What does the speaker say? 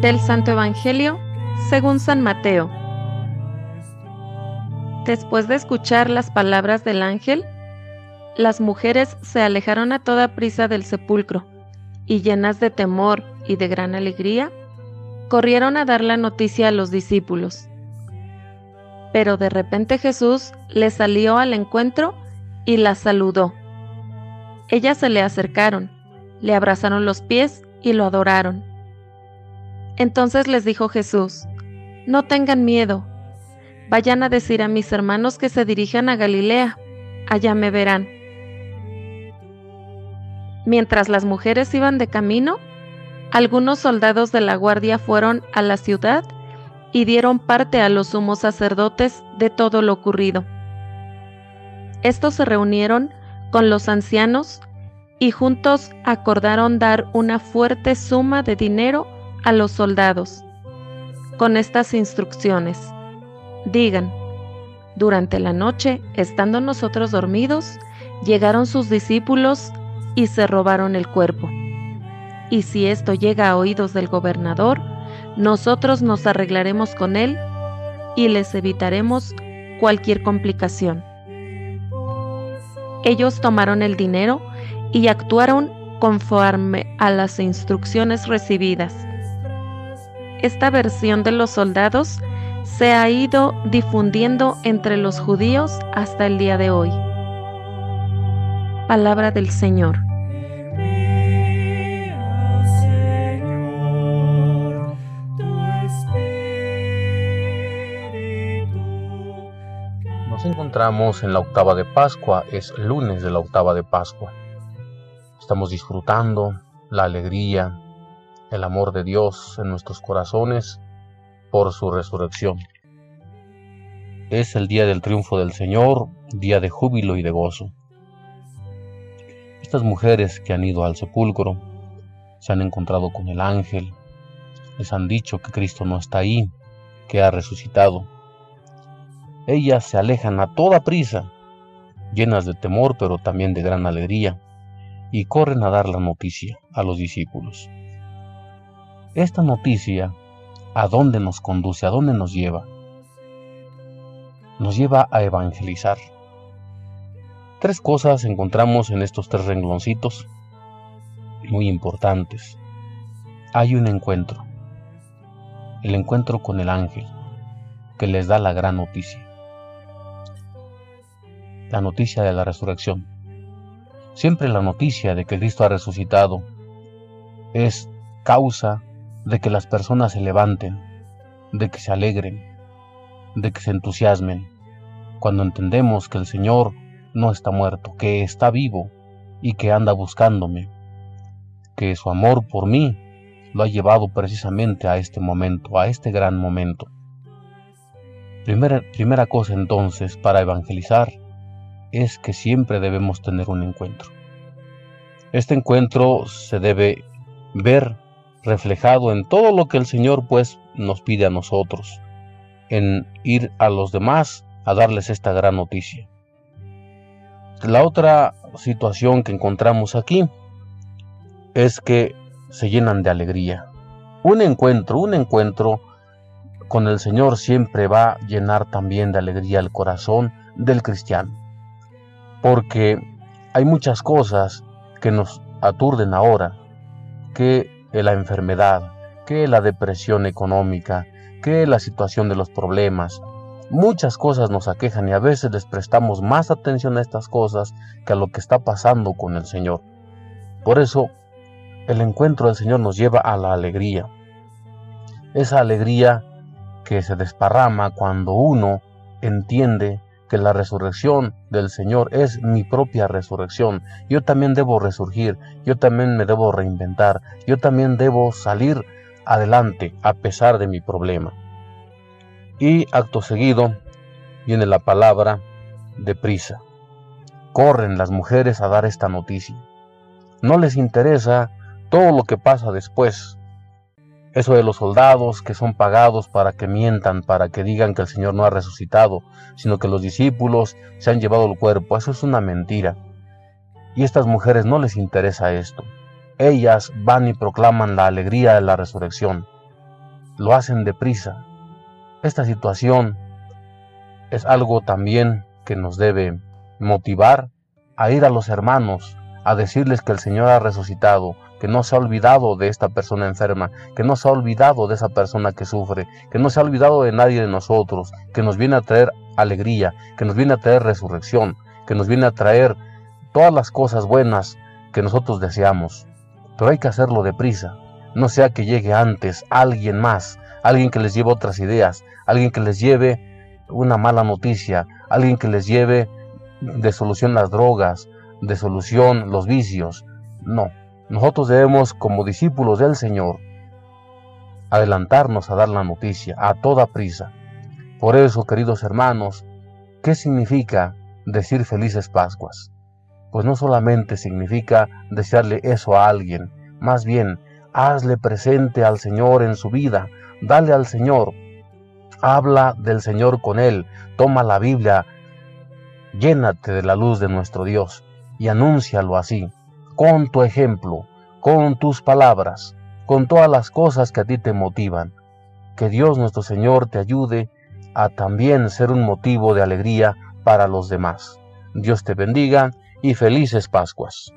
Santo Evangelio según San Mateo. Después de escuchar las palabras del ángel, las mujeres se alejaron a toda prisa del sepulcro y llenas de temor y de gran alegría, corrieron a dar la noticia a los discípulos. Pero de repente Jesús les salió al encuentro y las saludó. Ellas se le acercaron, le abrazaron los pies y lo adoraron. Entonces les dijo Jesús, No tengan miedo, vayan a decir a mis hermanos que se dirijan a Galilea, allá me verán. Mientras las mujeres iban de camino, algunos soldados de la guardia fueron a la ciudad y dieron parte a los sumos sacerdotes de todo lo ocurrido. Estos se reunieron con los ancianos y juntos acordaron dar una fuerte suma de dinero a los soldados, con estas instrucciones. Digan, durante la noche, estando nosotros dormidos, llegaron sus discípulos y se robaron el cuerpo. Y si esto llega a oídos del gobernador, nosotros nos arreglaremos con él y les evitaremos cualquier complicación. Ellos tomaron el dinero y actuaron conforme a las instrucciones recibidas. Esta versión de los soldados se ha ido difundiendo entre los judíos hasta el día de hoy. Palabra del Señor. Nos encontramos en la octava de Pascua, es lunes de la octava de Pascua. Estamos disfrutando la alegría, el amor de Dios en nuestros corazones por su resurrección. Es el día del triunfo del Señor, día de júbilo y de gozo. Estas mujeres que han ido al sepulcro se han encontrado con el ángel, les han dicho que Cristo no está ahí, que ha resucitado. Ellas se alejan a toda prisa, llenas de temor pero también de gran alegría y corren a dar la noticia a los discípulos. Esta noticia, ¿a dónde nos conduce? ¿A dónde nos lleva? Nos lleva a evangelizar. Tres cosas encontramos en estos tres rengloncitos muy importantes. Hay un encuentro, el encuentro con el ángel, que les da la gran noticia, la noticia de la resurrección. Siempre la noticia de que Cristo ha resucitado es causa de que las personas se levanten, de que se alegren, de que se entusiasmen, cuando entendemos que el Señor no está muerto, que está vivo y que anda buscándome, que su amor por mí lo ha llevado precisamente a este momento, a este gran momento. Primera, primera cosa entonces para evangelizar es que siempre debemos tener un encuentro. Este encuentro se debe ver reflejado en todo lo que el Señor pues nos pide a nosotros, en ir a los demás a darles esta gran noticia. La otra situación que encontramos aquí es que se llenan de alegría. Un encuentro, un encuentro con el Señor siempre va a llenar también de alegría el corazón del cristiano porque hay muchas cosas que nos aturden ahora, que la enfermedad, que la depresión económica, que la situación de los problemas. Muchas cosas nos aquejan y a veces les prestamos más atención a estas cosas que a lo que está pasando con el Señor. Por eso, el encuentro del Señor nos lleva a la alegría. Esa alegría que se desparrama cuando uno entiende que la resurrección del Señor es mi propia resurrección. Yo también debo resurgir, yo también me debo reinventar, yo también debo salir adelante a pesar de mi problema. Y acto seguido viene la palabra de prisa. Corren las mujeres a dar esta noticia. No les interesa todo lo que pasa después, eso de los soldados que son pagados para que mientan, para que digan que el Señor no ha resucitado, sino que los discípulos se han llevado el cuerpo, eso es una mentira. Y a estas mujeres no les interesa esto. Ellas van y proclaman la alegría de la resurrección. lo hacen deprisa. Esta situación es algo también que nos debe motivar a ir a los hermanos, a decirles que el Señor ha resucitado, que no se ha olvidado de esta persona enferma, que no se ha olvidado de esa persona que sufre, que no se ha olvidado de nadie de nosotros, que nos viene a traer alegría, que nos viene a traer resurrección, que nos viene a traer todas las cosas buenas que nosotros deseamos. Pero hay que hacerlo deprisa, no sea que llegue antes alguien más, alguien que les lleve otras ideas, alguien que les lleve una mala noticia, alguien que les lleve de solución las drogas, de solución los vicios. No, nosotros debemos, como discípulos del Señor, adelantarnos a dar la noticia a toda prisa. Por eso, queridos hermanos, ¿qué significa decir felices Pascuas? Pues no solamente significa desearle eso a alguien, más bien, hazle presente al Señor en su vida, dale al Señor, habla del Señor con Él, toma la Biblia, llénate de la luz de nuestro Dios y anúncialo así con tu ejemplo, con tus palabras, con todas las cosas que a ti te motivan. Que Dios nuestro Señor te ayude a también ser un motivo de alegría para los demás. Dios te bendiga y felices Pascuas.